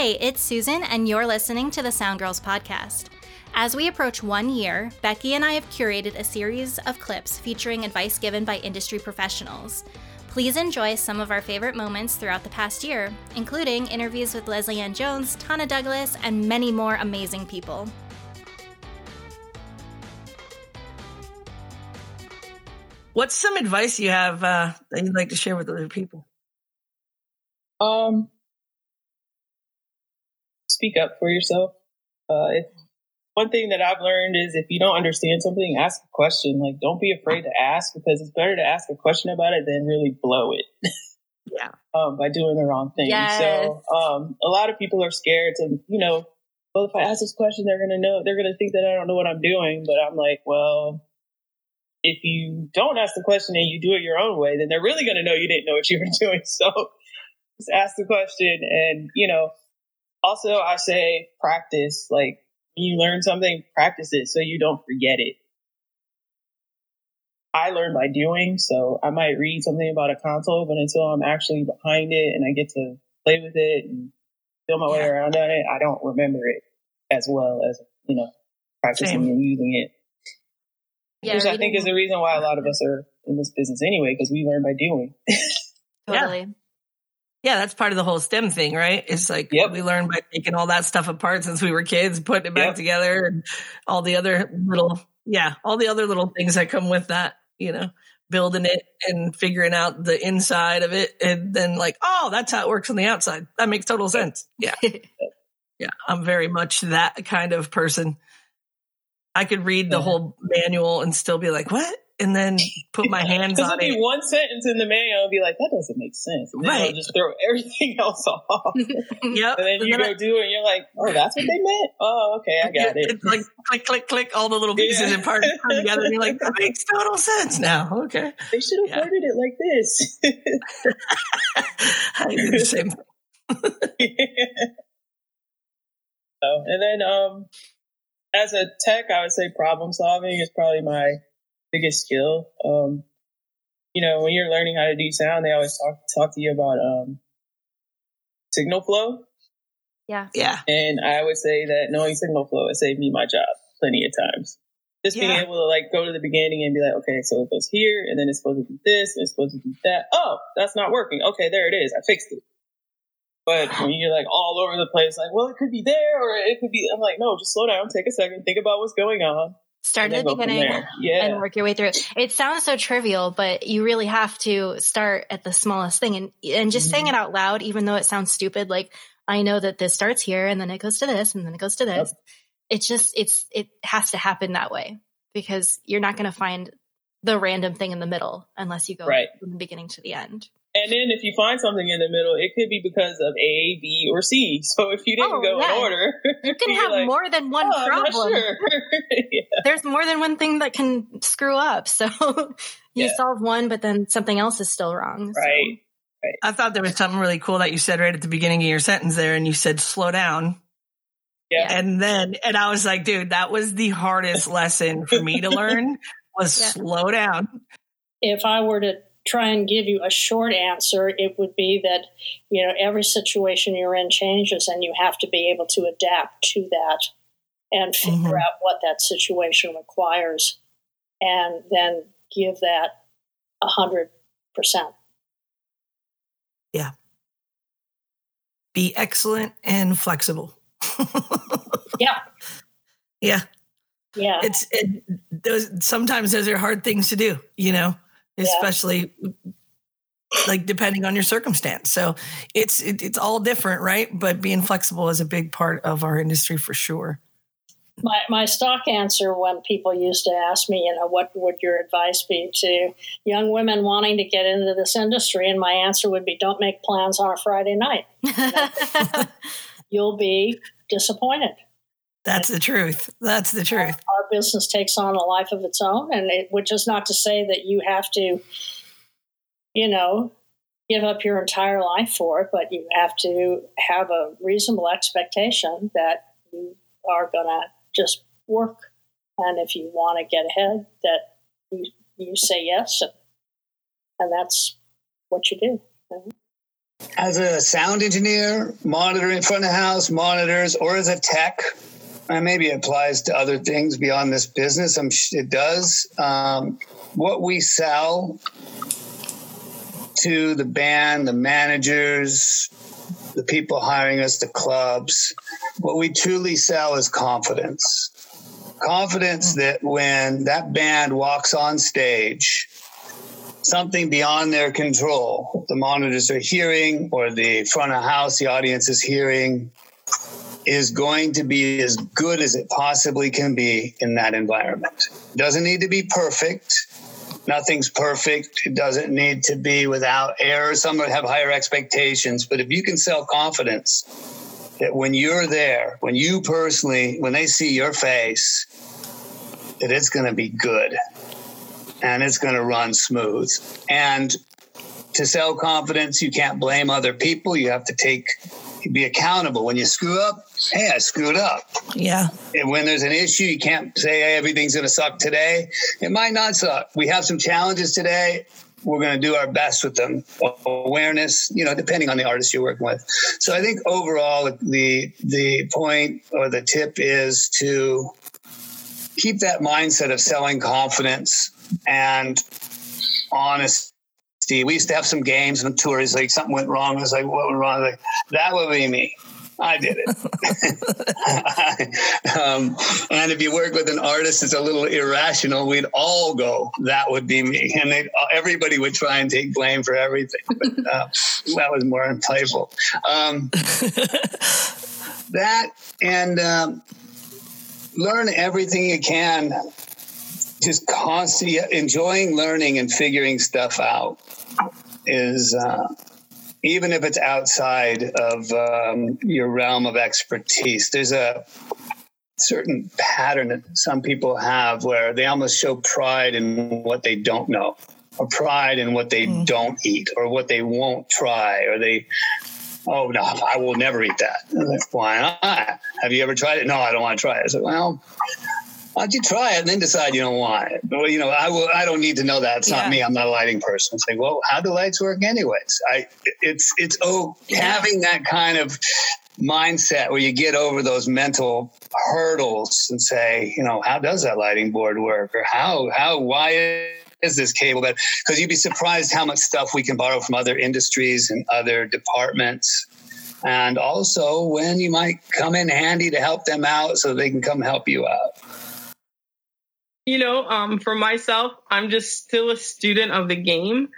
Hey, it's Susan, and you're listening to the Sound Girls podcast. As we approach one year, Becky and I have curated a series of clips featuring advice given by industry professionals. Please enjoy some of our favorite moments throughout the past year, including interviews with Leslie Ann Jones, Tana Douglas, and many more amazing people. What's some advice you have uh, that you'd like to share with other people? Um, speak up for yourself. Uh, if one thing that I've learned is if you don't understand something, ask a question. Like, don't be afraid to ask because it's better to ask a question about it than really blow it. Yeah. um, by doing the wrong thing. Yes. So, um, a lot of people are scared to, you know, well, if I ask this question, they're going to know, they're going to think that I don't know what I'm doing. But I'm like, well, if you don't ask the question and you do it your own way, then they're really going to know you didn't know what you were doing. So just ask the question. And, you know, also I say practice, like when you learn something, practice it so you don't forget it. I learn by doing, so I might read something about a console, but until I'm actually behind it and I get to play with it and feel my way around on it, I don't remember it as well as, you know, practicing Same. and using it. Yeah, Which I think is the reason why a lot of us are in this business anyway, because we learn by doing. totally. Yeah, that's part of the whole STEM thing, right? It's like Yep. we learned by taking all that stuff apart since we were kids, putting it back Yep. together, and all the other little, yeah, all the other little things that come with that, you know, building it and figuring out the inside of it. And then, like, oh, that's how it works on the outside. That makes total sense. Yeah. yeah. I'm very much that kind of person. I could read the mm-hmm. whole manual and still be like, what? And then put my hands on there'll it. be one sentence in the manual and be like, that doesn't make sense. And Right. just throw everything else off. yep. and then And you then go I- do it and you're like, oh, that's what they meant? Oh, okay, I got it. It's like click, click, click, all the little pieces Yeah. and parts come together, and you're like, that makes total sense now. Okay, They should have Yeah. worded it like this. I do the same. thing. so, and then um, as a tech, I would say problem solving is probably my biggest skill. Um, you know, when you're learning how to do sound, they always talk talk to you about um, signal flow. Yeah. Yeah, And I would say that knowing signal flow has saved me my job plenty of times. Just being able to like go to the beginning and be like, okay, so it goes here, and then it's supposed to do this, and it's supposed to do that. Oh, that's not working. Okay, there it is. I fixed it. But when you're like all over the place, like, well, it could be there, or it could be. I'm like, no, just slow down, take a second, think about what's going on, Start at the beginning. Yeah, and work your way through it. Sounds so trivial, but you really have to start at the smallest thing and and just saying Mhm. it out loud, even though it sounds stupid. Like I know that this starts here and then it goes to this and then it goes to this. It's just it's it has to happen that way because you're not going to find the random thing in the middle unless you go Right. from the beginning to the end. And then if you find something in the middle, it could be because of A, B, or C. So if you didn't Oh, go yeah. in order, You can have like, more than one "Oh, I'm not problem. sure." yeah. There's more than one thing that can screw up. So you Yeah. solve one, but then something else is still wrong. So- Right. I thought there was something really cool that you said right at the beginning of your sentence there, and you said slow down, Yeah. and then and I was like, dude, that was the hardest lesson for me to learn was Yeah. slow down. if I were to try and give you a short answer, it would be that you know every situation you're in changes, and you have to be able to adapt to that and figure Mhm. out what that situation requires, and then give that a hundred percent. Yeah. Be excellent and flexible. Yeah, yeah. yeah, it's it, those sometimes those are hard things to do you know especially like depending on your circumstance so it's it, it's all different right but being flexible is a big part of our industry for sure My, my stock answer when people used to ask me, you know, what would your advice be to young women wanting to get into this industry? And my answer would be don't make plans on a Friday night. You'll be disappointed. That's the truth that's the truth Our business takes on a life of its own, and it, which is not to say that you have to, you know, give up your entire life for it, but you have to have a reasonable expectation that you are going to just work. And if you want to get ahead, that you, you say yes, and, and that's what you do. as a sound engineer, monitoring front of house monitors, or as a tech, and maybe it applies to other things beyond this business. I'm, it does. Um, what we sell to the band, the managers, the people hiring us, the clubs, what we truly sell is confidence. Confidence that when that band walks on stage, something beyond their control, the monitors are hearing or the front of house, the audience is hearing, is going to be as good as it possibly can be in that environment. Doesn't need to be perfect. Nothing's perfect. It doesn't need to be without error. Some have higher expectations, but if you can sell confidence that when you're there, when you personally, when they see your face, that it's going to be good and it's going to run smooth. And to sell confidence, you can't blame other people. You have to take be accountable. When you screw up, hey, I screwed up. Yeah. And when there's an issue, you can't say, hey, everything's going to suck today. It might not suck. We have some challenges today. We're going to do our best with them. Awareness, you know, depending on the artist you're working with. So I think overall, the the point or the tip is to keep that mindset of selling confidence and honesty we used to have some games and tours, like something went wrong. I was like, what went wrong? Like, that would be me. I did it. um, and if you work with an artist that's a little irrational, we'd all go, that would be me. And they, everybody would try and take blame for everything. But uh, that was more playful. Um, that and um, learn everything you can. Just constantly enjoying learning and figuring stuff out is uh, even if it's outside of um, your realm of expertise, there's a certain pattern that some people have where they almost show pride in what they don't know, or pride in what they mm. don't eat, or what they won't try, or they, oh no, I will never eat that. Like, Why not? Have you ever tried it? No, I don't want to try it. I said, well, why don't you try it and then decide you don't want it? Well, you know, I will. I don't need to know that. It's yeah. not me. I'm not a lighting person. It's like, well, how do lights work, anyways? I. It's it's oh having that kind of mindset where you get over those mental hurdles and say, you know, how does that lighting board work, or how how why is this cable that? Because you'd be surprised how much stuff we can borrow from other industries and other departments and also when you might come in handy to help them out so they can come help you out you know, um, for myself, I'm just still a student of the game.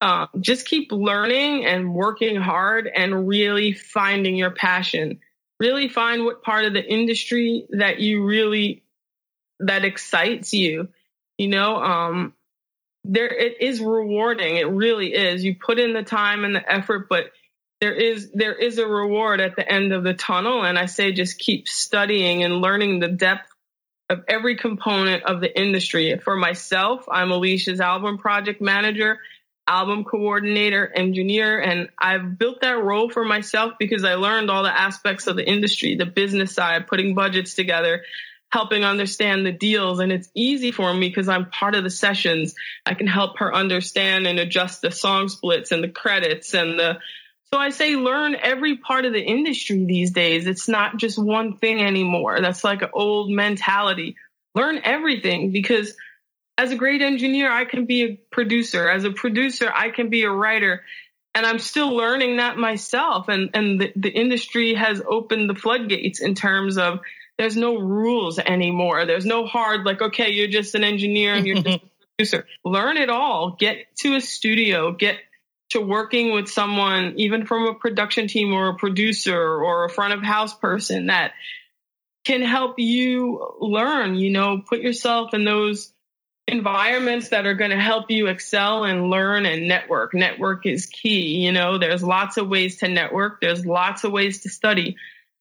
Um, just keep learning and working hard and really finding your passion. Really find what part of the industry that you really that excites you. You know, um, there it is rewarding. It really is. You put in the time and the effort, but there is there is a reward at the end of the tunnel. And I say just keep studying and learning the depth of every component of the industry. For myself, I'm Alicia's album project manager, album coordinator, engineer, and I've built that role for myself because I learned all the aspects of the industry, the business side, putting budgets together, helping understand the deals. And it's easy for me because I'm part of the sessions. I can help her understand and adjust the song splits and the credits and the so I say learn every part of the industry these days. It's not just one thing anymore. That's like an old mentality. Learn everything because as a great engineer, I can be a producer. As a producer, I can be a writer. And I'm still learning that myself. And, and the, the industry has opened the floodgates in terms of there's no rules anymore. There's no hard, like, okay, you're just an engineer and you're just a producer. Learn it all. Get to a studio, get to working with someone, even from a production team or a producer or a front of house person that can help you learn, you know, put yourself in those environments that are going to help you excel and learn and network. Network is key. You know, there's lots of ways to network. There's lots of ways to study.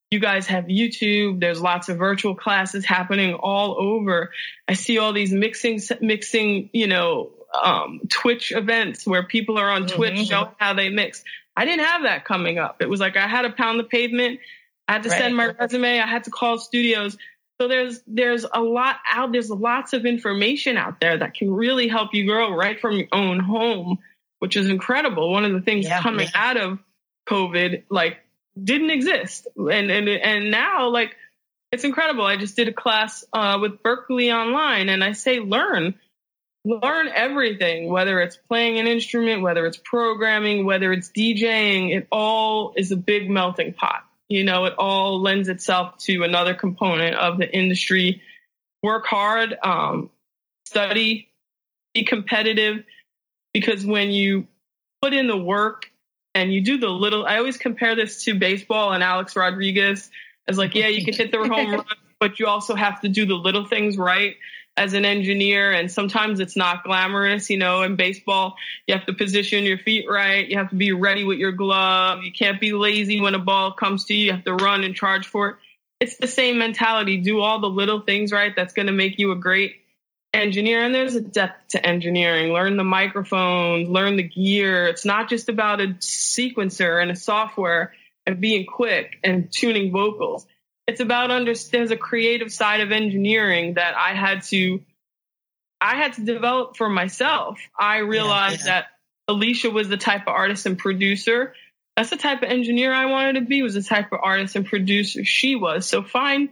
You guys have YouTube. There's lots of virtual classes happening all over. I see all these mixing, mixing, you know, um, Twitch events where people are on mm-hmm. Twitch showing how they mix. I didn't have that coming up. It was like I had to pound the pavement. I had to right. send my resume. I had to call studios. So there's there's a lot out. There's lots of information out there that can really help you grow right from your own home, which is incredible. One of the things yeah, coming out of COVID, like didn't exist. And and and now like it's incredible. I just did a class uh, with Berklee Online, and I say learn, learn everything, whether it's playing an instrument, whether it's programming, whether it's DJing. It all is a big melting pot. You know, it all lends itself to another component of the industry. Work hard, um, study, be competitive, because when you put in the work and you do the little, I always compare this to baseball and Alex Rodriguez as like, yeah, you can hit the home run, but you also have to do the little things right as an engineer. And sometimes it's not glamorous, you know, in baseball, you have to position your feet right. You have to be ready with your glove. You can't be lazy when a ball comes to you. You have to run and charge for it. It's the same mentality. Do all the little things right. That's going to make you a great engineer and there's a depth to engineering learn the microphones learn the gear it's not just about a sequencer and a software and being quick and tuning vocals it's about under there's a creative side of engineering that i had to i had to develop for myself i realized yeah, yeah. that alicia was the type of artist and producer that's the type of engineer i wanted to be was the type of artist and producer she was so find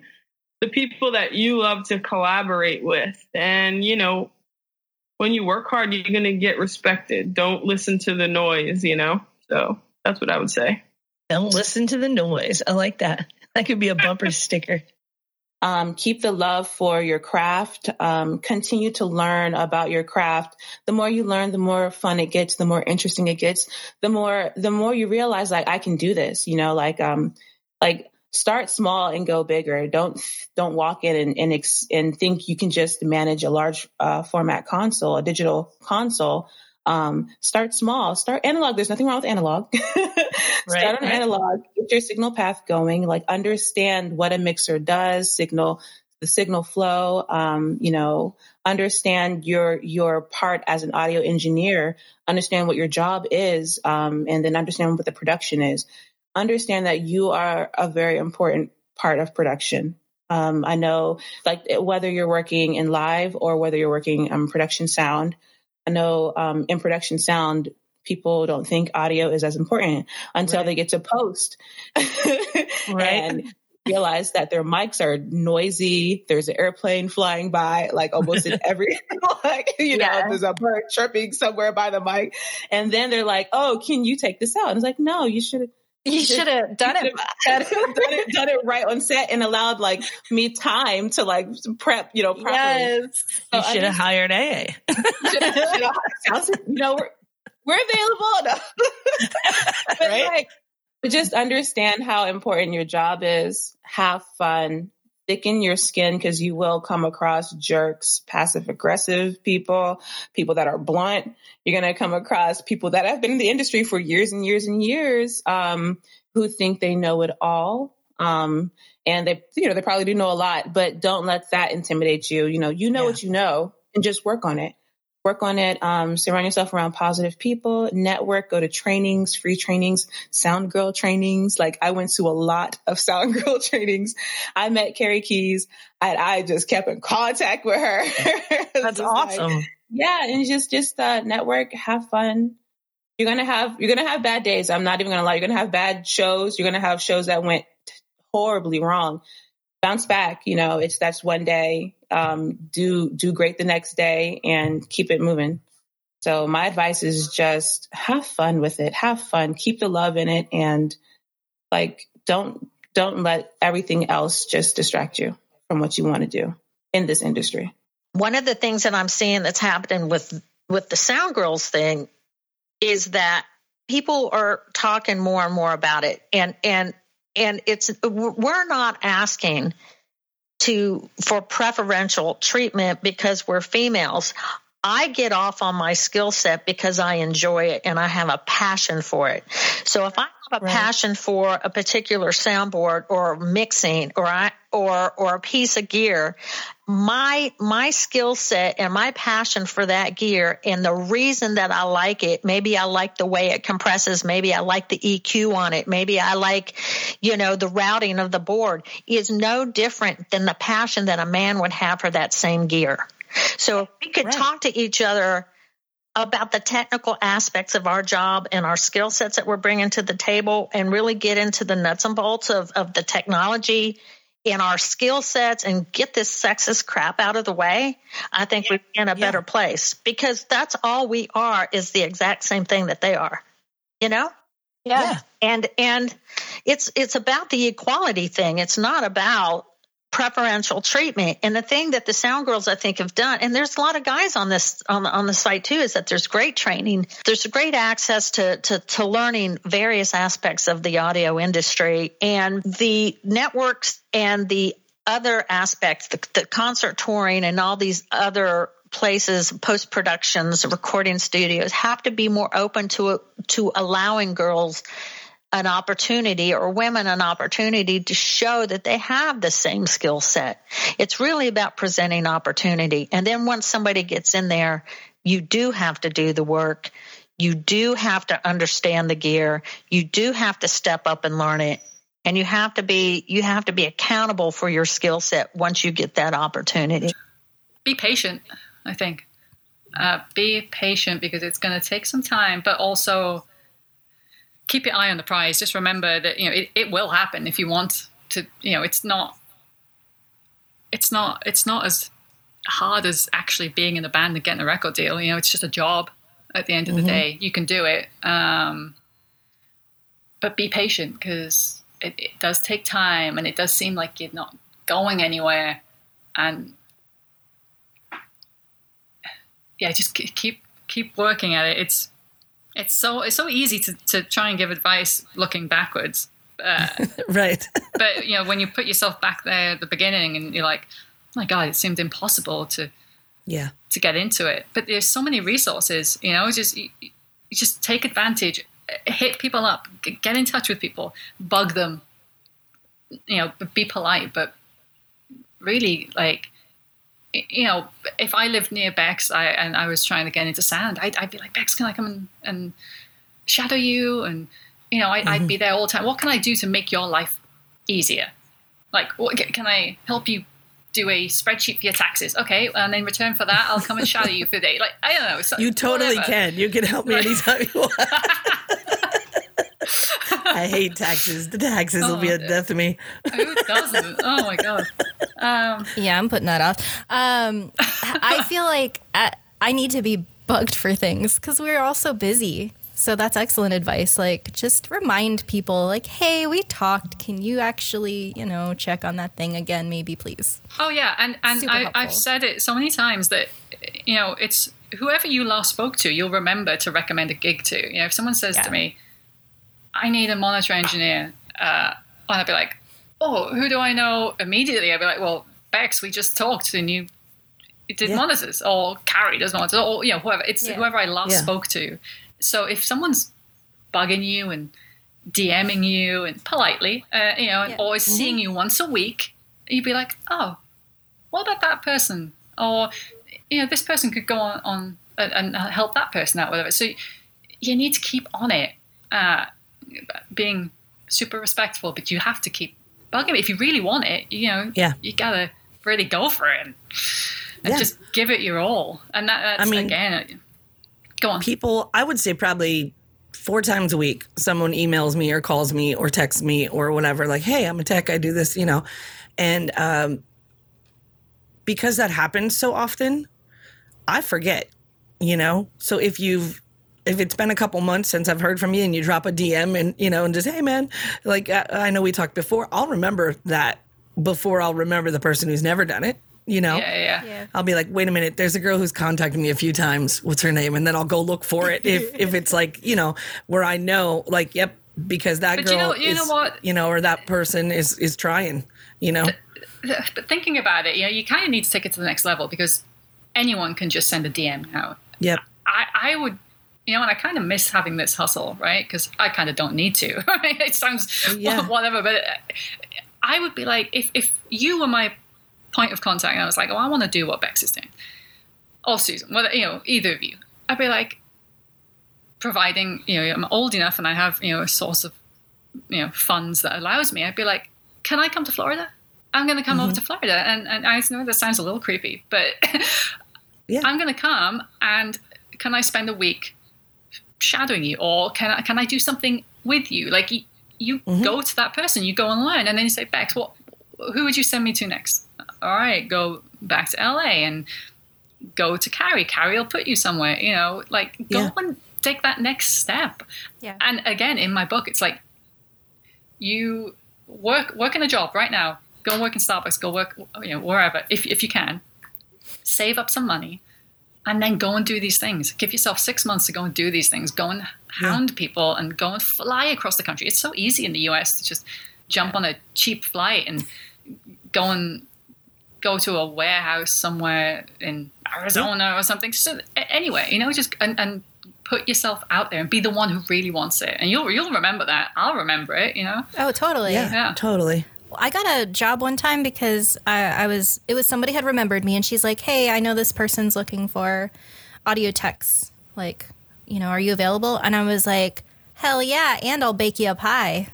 the people that you love to collaborate with. And, you know, when you work hard, you're going to get respected. Don't listen to the noise, you know? So that's what I would say. Don't listen to the noise. I like that. That could be a bumper sticker. Um, keep the love for your craft. Um, continue to learn about your craft. The more you learn, the more fun it gets, the more interesting it gets, the more, the more you realize like, I can do this, you know, like, um, like start small and go bigger. Don't don't walk in and and, ex, and think you can just manage a large uh, format console, a digital console. Um, start small. Start analog. There's nothing wrong with analog. start right, on right. analog. Get your signal path going. Like understand what a mixer does. Signal the signal flow. Um, you know, understand your your part as an audio engineer. Understand what your job is, um, and then understand what the production is understand that you are a very important part of production. Um, I know, like whether you're working in live or whether you're working in production sound. I know um, in production sound, people don't think audio is as important until right. they get to post right. and realize that their mics are noisy. There's an airplane flying by, like almost in every, like, you know, there's a bird chirping somewhere by the mic. And then they're like, oh, can you take this out? And it's like, no, you should you should have done it. done it. Done it right on set and allowed like me time to like prep, you know, properly. Yes. So you should have hired AA. you know, we're, we're available. but right? like, just understand how important your job is. Have fun thicken your skin because you will come across jerks, passive aggressive people, people that are blunt. You're going to come across people that have been in the industry for years and years and years, um, who think they know it all. Um, and they, you know, they probably do know a lot, but don't let that intimidate you. You know, you know yeah. what you know and just work on it work on it. Um, surround yourself around positive people, network, go to trainings, free trainings, sound girl trainings. Like I went to a lot of sound girl trainings. I met Karrie Keyes and I just kept in contact with her. That's awesome. Like, yeah. And just, just, uh, network, have fun. You're going to have, you're going to have bad days. I'm not even going to lie. You're going to have bad shows. You're going to have shows that went horribly wrong bounce back. You know, it's that's one day. Um, do do great the next day and keep it moving. So my advice is just have fun with it. Have fun. Keep the love in it, and like don't don't let everything else just distract you from what you want to do in this industry. One of the things that I'm seeing that's happening with with the Sound Girls thing is that people are talking more and more about it, and and and it's we're not asking to for preferential treatment because we're females. I get off on my skill set because I enjoy it and I have a passion for it. So if I have a right. passion for a particular soundboard or mixing or I, or or a piece of gear, my my skill set and my passion for that gear and the reason that I like it, maybe I like the way it compresses, maybe I like the EQ on it, maybe I like, you know, the routing of the board is no different than the passion that a man would have for that same gear. So if we could right. talk to each other about the technical aspects of our job and our skill sets that we're bringing to the table and really get into the nuts and bolts of, of the technology in our skill sets and get this sexist crap out of the way, I think we're in a better place because that's all we are is the exact same thing that they are. You know? Yeah. And and it's it's about the equality thing. It's not about preferential treatment. And the thing that the Sound Girls I think have done, and there's a lot of guys on this on the, on the site too, is that there's great training. There's great access to, to to learning various aspects of the audio industry and the networks and the other aspects, the, the concert touring and all these other places, post productions, recording studios have to be more open to to allowing girls an opportunity or women an opportunity to show that they have the same skill set. It's really about presenting opportunity. And then once somebody gets in there, you do have to do the work. You do have to understand the gear. You do have to step up and learn it. And you have to be you have to be accountable for your skill set once you get that opportunity. Be patient, I think. Uh, be patient because it's going to take some time, but also keep your eye on the prize. Just remember that you know it, it will happen if you want to. You know, it's not. It's not. It's not as hard as actually being in the band and getting a record deal. You know, it's just a job. At the end of mm-hmm. the day, you can do it. Um, but be patient because it, it does take time, and it does seem like you're not going anywhere. And yeah, just keep keep working at it. It's it's so it's so easy to, to try and give advice looking backwards. Uh, right. but you know, when you put yourself back there at the beginning and you're like, oh my God, it seemed impossible to yeah to get into it. But there's so many resources, you know, just you, you just take advantage, hit people up, get in touch with people, bug them, you know, be polite, but really like you know, if I lived near Bex I, and I was trying to get into sound, I'd, I'd be like, Bex, can I come and, and shadow you? And, you know, I, mm-hmm. I'd be there all the time. What can I do to make your life easier? Like, what, can I help you do a spreadsheet for your taxes? Okay. And in return for that, I'll come and shadow you for the day. Like, I don't know. So, you totally whatever. can. You can help me anytime you want. I hate taxes. The taxes oh, will be a death to me. Who doesn't? Oh my god. Um, yeah, I'm putting that off. Um, I feel like I, I need to be bugged for things because we're all so busy. So that's excellent advice. Like, just remind people, like, hey, we talked. Can you actually, you know, check on that thing again, maybe, please? Oh yeah, and and I, I've said it so many times that you know it's whoever you last spoke to, you'll remember to recommend a gig to. You know, if someone says yeah. to me, I need a monitor engineer. Uh, and I'd be like, oh, who do I know immediately? I'd be like, well, Bex, we just talked and you did yeah. monitors or Karrie does monitors or, you know, whoever. It's yeah. whoever I last yeah. spoke to. So if someone's bugging you and DMing you and politely, uh, you know, and always mm-hmm. seeing you once a week, you'd be like, oh, what about that person? Or, you know, this person could go on, on and help that person out, whatever. So you need to keep on it. Uh, being super respectful, but you have to keep bugging me if you really want it. You know, yeah, you gotta really go for it and, and yeah. just give it your all. And that, that's I mean, again, go on. People, I would say probably four times a week, someone emails me or calls me or texts me or whatever, like, "Hey, I'm a tech. I do this," you know, and um, because that happens so often, I forget. You know, so if you've if it's been a couple months since I've heard from you and you drop a DM and, you know, and just, hey, man, like, I, I know we talked before, I'll remember that before I'll remember the person who's never done it. You know, yeah, yeah, yeah. I'll be like, wait a minute, there's a girl who's contacted me a few times. What's her name? And then I'll go look for it. If if it's like, you know, where I know, like, yep, because that but girl you know, you is, know what? you know, or that person is is trying, you know. But thinking about it, you know, you kind of need to take it to the next level because anyone can just send a DM now. Yep. I, I would you know, and I kind of miss having this hustle, right? Because I kind of don't need to. it sounds yeah. whatever, but I would be like, if if you were my point of contact, and I was like, oh, I want to do what Bex is doing, or Susan, whether you know, either of you, I'd be like, providing, you know, I'm old enough and I have you know a source of you know funds that allows me. I'd be like, can I come to Florida? I'm going to come mm-hmm. over to Florida, and and I know that sounds a little creepy, but yeah. I'm going to come and can I spend a week shadowing you, or can I can I do something with you? Like you, you mm-hmm. go to that person, you go and learn, and then you say, Bex, what? Who would you send me to next? All right, go back to LA and go to Karrie. Karrie will put you somewhere. You know, like go yeah. and take that next step. Yeah. And again, in my book, it's like you work work in a job right now. Go work in Starbucks. Go work, you know, wherever if if you can. Save up some money, and then go and do these things. Give yourself six months to go and do these things. Go and hound yeah. people and go and fly across the country. It's so easy in the US to just jump on a cheap flight and go and go to a warehouse somewhere in Arizona or something. So anyway, you know, just and, and put yourself out there and be the one who really wants it. And you'll you'll remember that. I'll remember it, you know. Oh, totally. Yeah, yeah. totally. I got a job one time because I, I, was it was somebody had remembered me and she's like, Hey, I know this person's looking for audio techs. Like, you know, are you available? And I was like, Hell yeah, and I'll bake you a pie.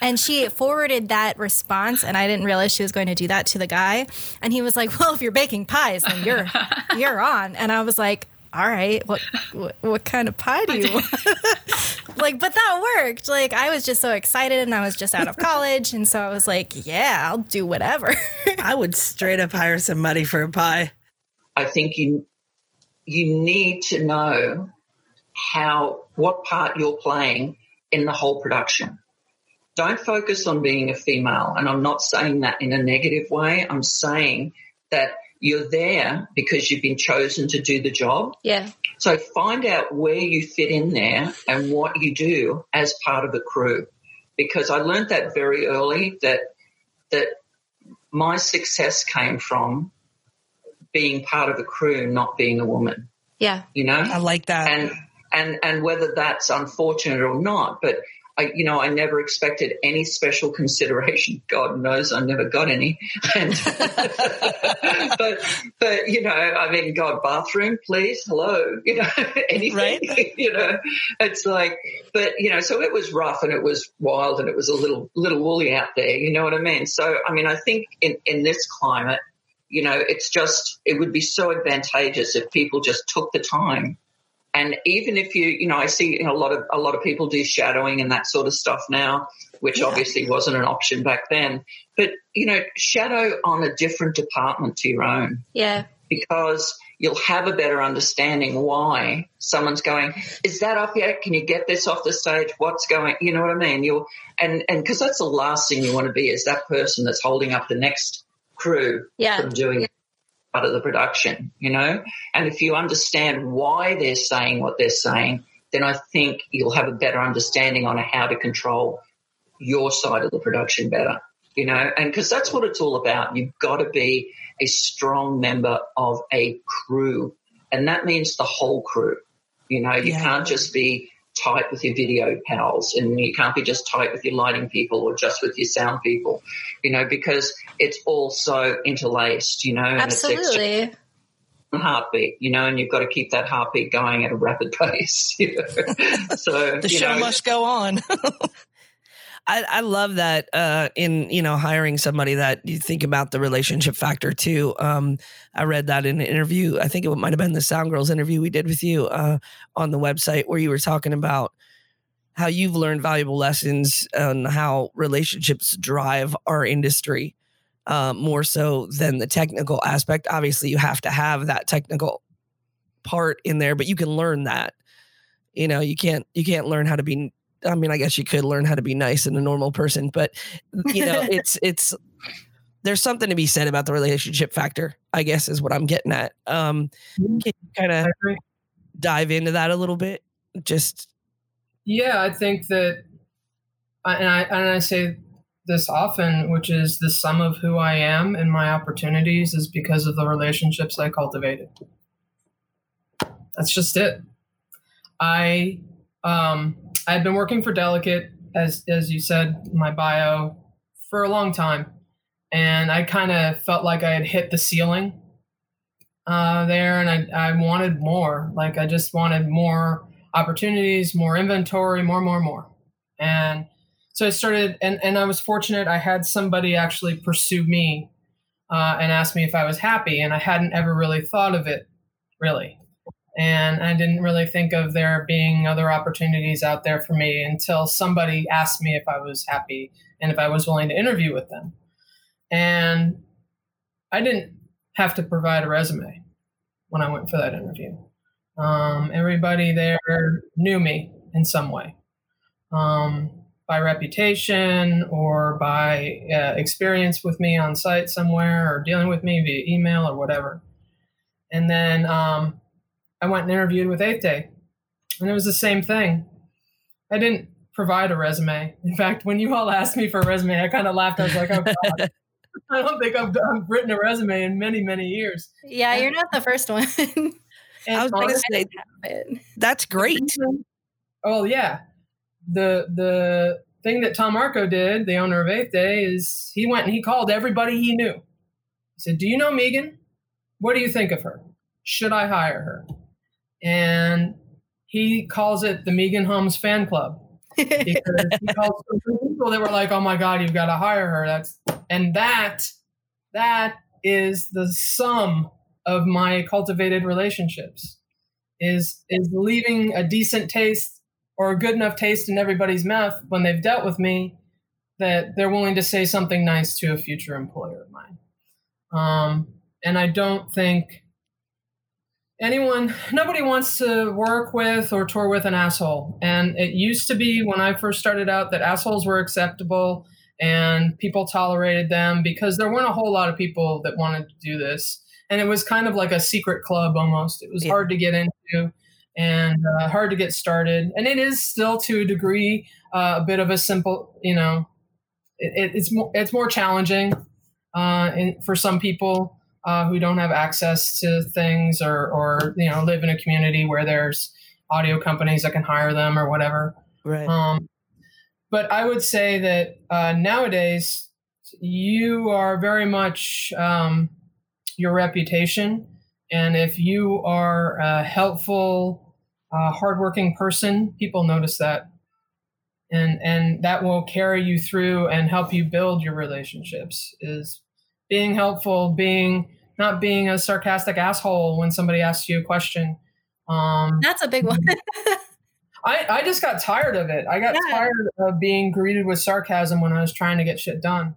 And she forwarded that response, and I didn't realize she was going to do that to the guy. And he was like, "Well, if you're baking pies, then you're you're on." And I was like, all right, what, what, what kind of pie do you want? like, but that worked. Like, I was just so excited and I was just out of college. And so I was like, yeah, I'll do whatever. I would straight up hire somebody for a pie. I think you, you need to know how, what part you're playing in the whole production. Don't focus on being a female. And I'm not saying that in a negative way. I'm saying that you're there because you've been chosen to do the job. Yeah. So find out where you fit in there and what you do as part of a crew. Because I learned that very early that that my success came from being part of a crew, not being a woman. Yeah. You know? I like that. And and and whether that's unfortunate or not, but I, you know, I never expected any special consideration. God knows I never got any. And, but, but, you know, I mean, God, bathroom, please, hello, you know, anything, right? you know, it's like, but, you know, so it was rough and it was wild and it was a little, little woolly out there. You know what I mean? So, I mean, I think in, in this climate, you know, it's just, it would be so advantageous if people just took the time and even if you, you know, I see you know, a lot of a lot of people do shadowing and that sort of stuff now, which yeah. obviously wasn't an option back then. But you know, shadow on a different department to your own. Yeah. Because you'll have a better understanding why someone's going, is that up yet? Can you get this off the stage? What's going, you know what I mean? You'll, and, and cause that's the last thing you want to be is that person that's holding up the next crew yeah. from doing it part of the production, you know? And if you understand why they're saying what they're saying, then I think you'll have a better understanding on how to control your side of the production better, you know? And because that's what it's all about. You've got to be a strong member of a crew. And that means the whole crew. You know, you yeah. can't just be tight with your video pals and you can't be just tight with your lighting people or just with your sound people, you know, because it's all so interlaced, you know. Absolutely. heartbeat, you know, and you've got to keep that heartbeat going at a rapid pace. You know? so the show know, must go on. I, I love that uh, in you know hiring somebody that you think about the relationship factor too. Um, I read that in an interview. I think it might have been the Sound Girls interview we did with you uh, on the website where you were talking about how you've learned valuable lessons on how relationships drive our industry uh, more so than the technical aspect. Obviously, you have to have that technical part in there, but you can learn that. You know, you can't you can't learn how to be I mean, I guess you could learn how to be nice and a normal person, but you know, it's it's there's something to be said about the relationship factor. I guess is what I'm getting at. Um, mm-hmm. can you kind of dive into that a little bit? Just yeah, I think that, and I and I say this often, which is the sum of who I am and my opportunities is because of the relationships I cultivated. That's just it. I um, I had been working for Delicate, as as you said in my bio, for a long time, and I kind of felt like I had hit the ceiling uh, there, and I I wanted more. Like I just wanted more opportunities, more inventory, more, more, more, and so I started, and and I was fortunate. I had somebody actually pursue me uh, and ask me if I was happy, and I hadn't ever really thought of it, really. And I didn't really think of there being other opportunities out there for me until somebody asked me if I was happy and if I was willing to interview with them. And I didn't have to provide a resume when I went for that interview. Um, everybody there knew me in some way um, by reputation or by uh, experience with me on site somewhere or dealing with me via email or whatever. And then um, I went and interviewed with Eighth Day, and it was the same thing. I didn't provide a resume. In fact, when you all asked me for a resume, I kind of laughed. I was like, oh, God. I don't think I've, I've, written a resume in many, many years. Yeah, and, you're not the first one. I was going to say that. that's great. Oh yeah, the the thing that Tom Arco did, the owner of Eighth Day, is he went and he called everybody he knew. He said, "Do you know Megan? What do you think of her? Should I hire her?" And he calls it the Megan Holmes fan club because he calls people that were like, "Oh my God, you've got to hire her." That's and that that is the sum of my cultivated relationships is is leaving a decent taste or a good enough taste in everybody's mouth when they've dealt with me that they're willing to say something nice to a future employer of mine. Um, and I don't think anyone, nobody wants to work with or tour with an asshole. And it used to be when I first started out that assholes were acceptable and people tolerated them because there weren't a whole lot of people that wanted to do this and it was kind of like a secret club almost. It was yeah. hard to get into and uh, hard to get started, and it is still to a degree uh, a bit of a simple, you know, it, it's more it's more challenging uh, in, for some people uh, who don't have access to things or or you know live in a community where there's audio companies that can hire them or whatever. Right. Um, but I would say that uh, nowadays you are very much um, your reputation. And if you are a helpful, uh, hardworking person, people notice that. And, and that will carry you through and help you build your relationships is being helpful, being not being a sarcastic asshole when somebody asks you a question. Um, That's a big one. I, I just got tired of it. I got yeah. tired of being greeted with sarcasm when I was trying to get shit done.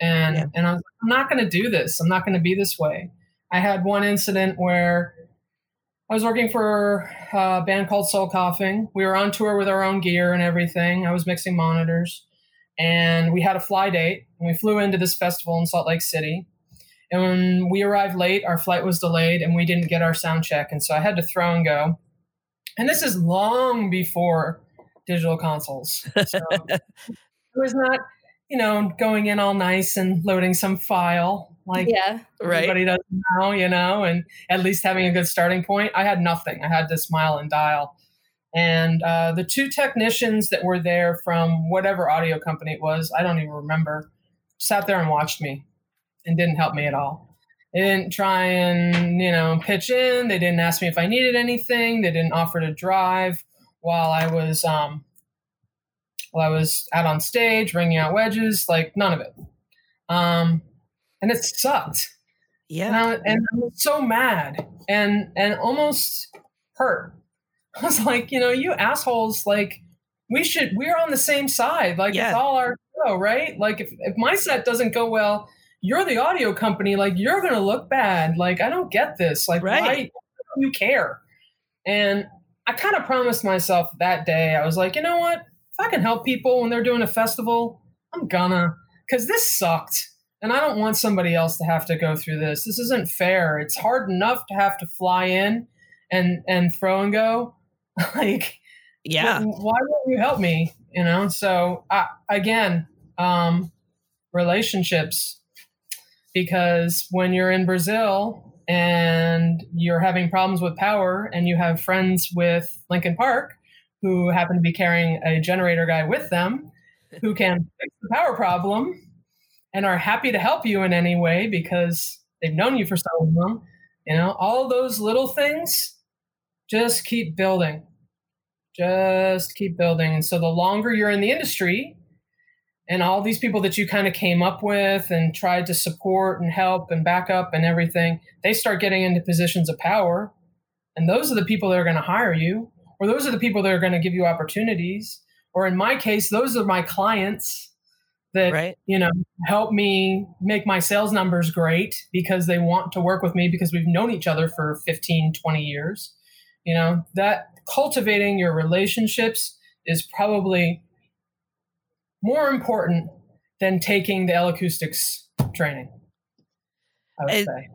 And yeah. and I was like, I'm not going to do this. I'm not going to be this way. I had one incident where I was working for a band called Soul Coughing. We were on tour with our own gear and everything. I was mixing monitors, and we had a fly date. And we flew into this festival in Salt Lake City. And when we arrived late, our flight was delayed, and we didn't get our sound check. And so I had to throw and go. And this is long before digital consoles. So it was not you know, going in all nice and loading some file like yeah, everybody right. does now, you know, and at least having a good starting point. I had nothing. I had to smile and dial. And uh, the two technicians that were there from whatever audio company it was, I don't even remember, sat there and watched me and didn't help me at all. They didn't try and, you know, pitch in. They didn't ask me if I needed anything. They didn't offer to drive while I was um, while I was out on stage, ringing out wedges, like none of it. Um, and it sucked. Yeah. And I, and I, was so mad and and almost hurt. I was like, you know, you assholes, like we should we're on the same side. Like yeah. it's all our show, right? Like if, if my set doesn't go well, you're the audio company, like you're gonna look bad. Like I don't get this. Like right. why you care? And I kind of promised myself that day, I was like, you know what? if I can help people when they're doing a festival, I'm gonna. Because this sucked. And I don't want somebody else to have to go through this. This isn't fair. It's hard enough to have to fly in and and throw and go. like, yeah. Why won't you help me? You know. So I, again, um, relationships. Because when you're in Brazil and you're having problems with power, and you have friends with Linkin Park, who happen to be carrying a generator guy with them who can fix the power problem and are happy to help you in any way because they've known you for so long. You know, all those little things just keep building. Just keep building. And so the longer you're in the industry and all these people that you kind of came up with and tried to support and help and back up and everything, they start getting into positions of power And those are the people that are going to hire you, or those are the people that are going to give you opportunities. Or in my case, those are my clients that right. you know help me make my sales numbers great because they want to work with me because we've known each other for 15 20 years you know that cultivating your relationships is probably more important than taking the L-acoustics training i would it, say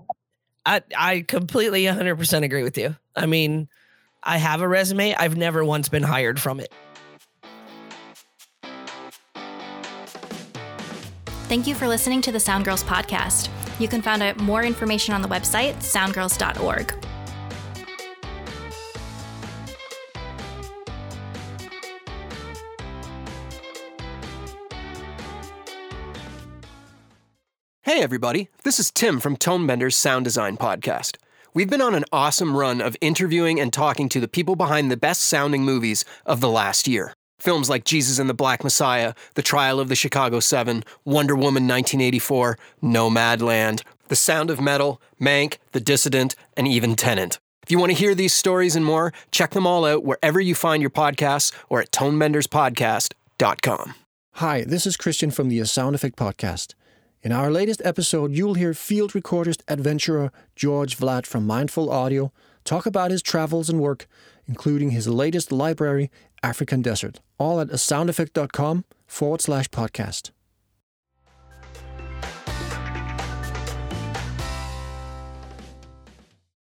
I, I completely 100% agree with you. I mean, I have a resume. I've never once been hired from it. Thank you for listening to the Sound Girls podcast. You can find out more information on the website, soundgirls.org. Hey, everybody. This is Tim from Tonebender's Sound Design Podcast. We've been on an awesome run of interviewing and talking to the people behind the best sounding movies of the last year. Films like Judas and the Black Messiah, The Trial of the Chicago Seven, Wonder Woman 1984, Nomadland, The Sound of Metal, Mank, The Dissident, and even Tenet. If you want to hear these stories and more, check them all out wherever you find your podcasts or at tonebenderspodcast.com. Hi, this is Christian from the A Sound Effect Podcast. In our latest episode, you'll hear field recordist adventurer George Vlad from Mindful Audio talk about his travels and work, including his latest library, African Desert, all at asoundeffect.com forward slash podcast.